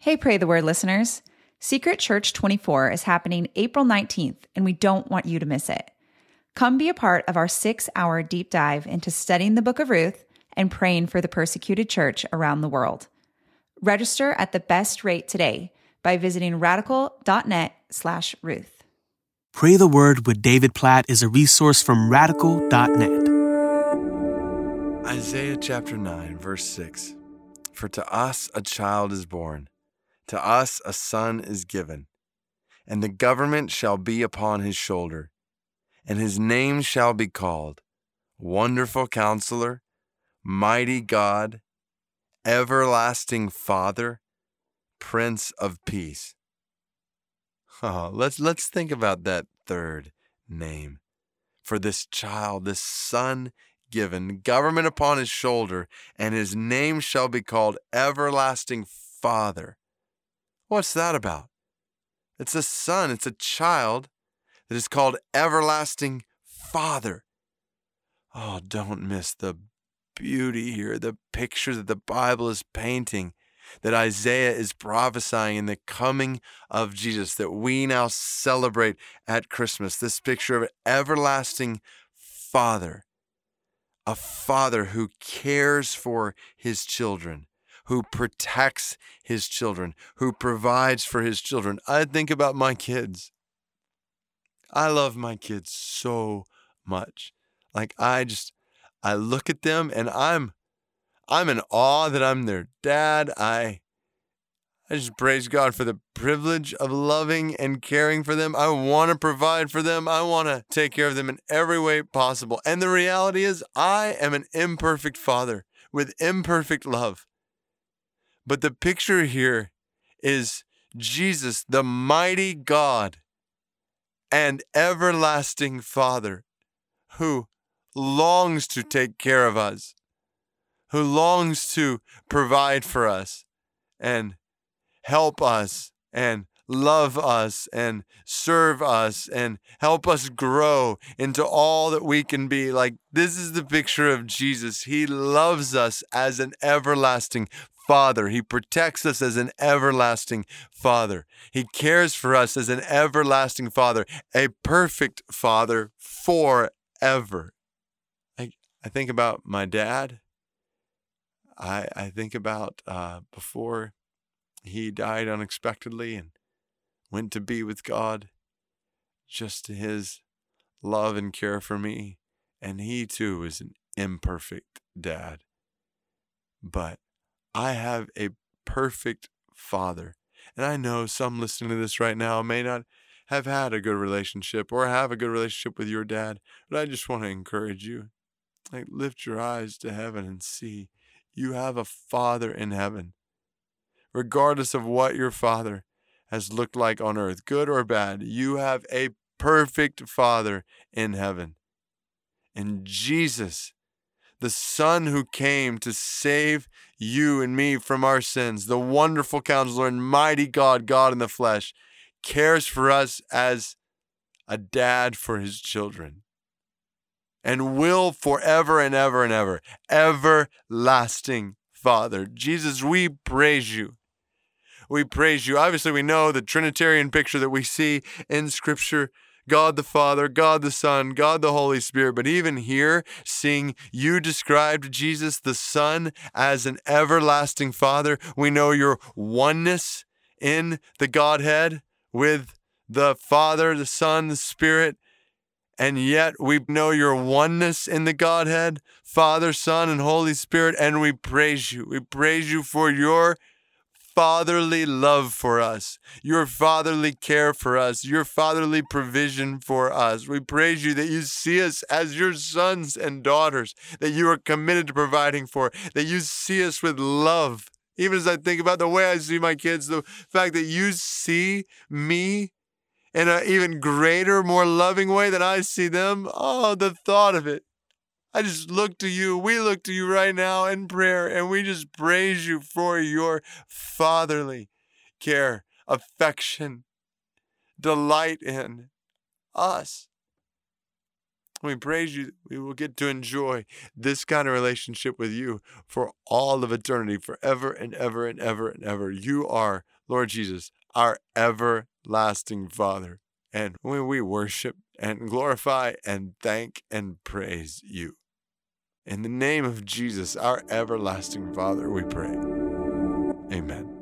Hey, Pray the Word listeners. Secret Church 24 is happening April 19th, and we don't want you to miss it. Come be a part of our six hour deep dive into studying the book of Ruth and praying for the persecuted church around the world. Register at the best rate today by visiting radical.net slash Ruth. Pray the Word with David Platt is a resource from radical.net. Isaiah chapter 9, verse 6 For to us a child is born, to us a son is given, and the government shall be upon his shoulder, and his name shall be called Wonderful Counselor, Mighty God, Everlasting Father, Prince of Peace. Oh, let's let's think about that third name. For this child, this son given, government upon his shoulder, and his name shall be called Everlasting Father. What's that about? It's a son, it's a child that is called Everlasting Father. Oh, don't miss the beauty here, the picture that the Bible is painting, that Isaiah is prophesying in the coming of Jesus, that we now celebrate at Christmas. This picture of everlasting Father, a Father who cares for his children who protects his children, who provides for his children. I think about my kids. I love my kids so much. Like I just I look at them and I'm I'm in awe that I'm their dad. I I just praise God for the privilege of loving and caring for them. I want to provide for them. I want to take care of them in every way possible. And the reality is, I am an imperfect father with imperfect love. But the picture here is Jesus, the mighty God and everlasting Father, who longs to take care of us, who longs to provide for us and help us and love us and serve us and help us grow into all that we can be. Like, this is the picture of Jesus. He loves us as an everlasting Father. He protects us as an everlasting Father. He cares for us as an everlasting Father, a perfect Father forever. I, I think about my dad. I, I think about uh, before he died unexpectedly and went to be with God, just his love and care for me. And he too was an imperfect dad. But I have a perfect father. And I know some listening to this right now may not have had a good relationship or have a good relationship with your dad, but I just want to encourage you. Like lift your eyes to heaven and see you have a father in heaven. Regardless of what your father has looked like on earth, good or bad, you have a perfect father in heaven. And Jesus the Son who came to save you and me from our sins, the wonderful counselor and mighty God, God in the flesh, cares for us as a dad for his children and will forever and ever and ever, everlasting Father. Jesus, we praise you. We praise you. Obviously, we know the Trinitarian picture that we see in Scripture God the Father, God the Son, God the Holy Spirit. But even here, seeing you described Jesus the Son as an everlasting Father, we know your oneness in the Godhead with the Father, the Son, the Spirit. And yet we know your oneness in the Godhead, Father, Son, and Holy Spirit, and we praise you. We praise you for your fatherly love for us, your fatherly care for us, your fatherly provision for us. We praise you that you see us as your sons and daughters, that you are committed to providing for, that you see us with love. Even as I think about the way I see my kids, the fact that you see me in an even greater, more loving way than I see them. Oh, the thought of it I just look to you. We look to you right now in prayer, and we just praise you for your fatherly care, affection, delight in us. We praise you. We will get to enjoy this kind of relationship with you for all of eternity, forever and ever and ever and ever. You are, Lord Jesus, our everlasting Father. And when we worship and glorify and thank and praise you. In the name of Jesus, our everlasting Father, we pray. Amen.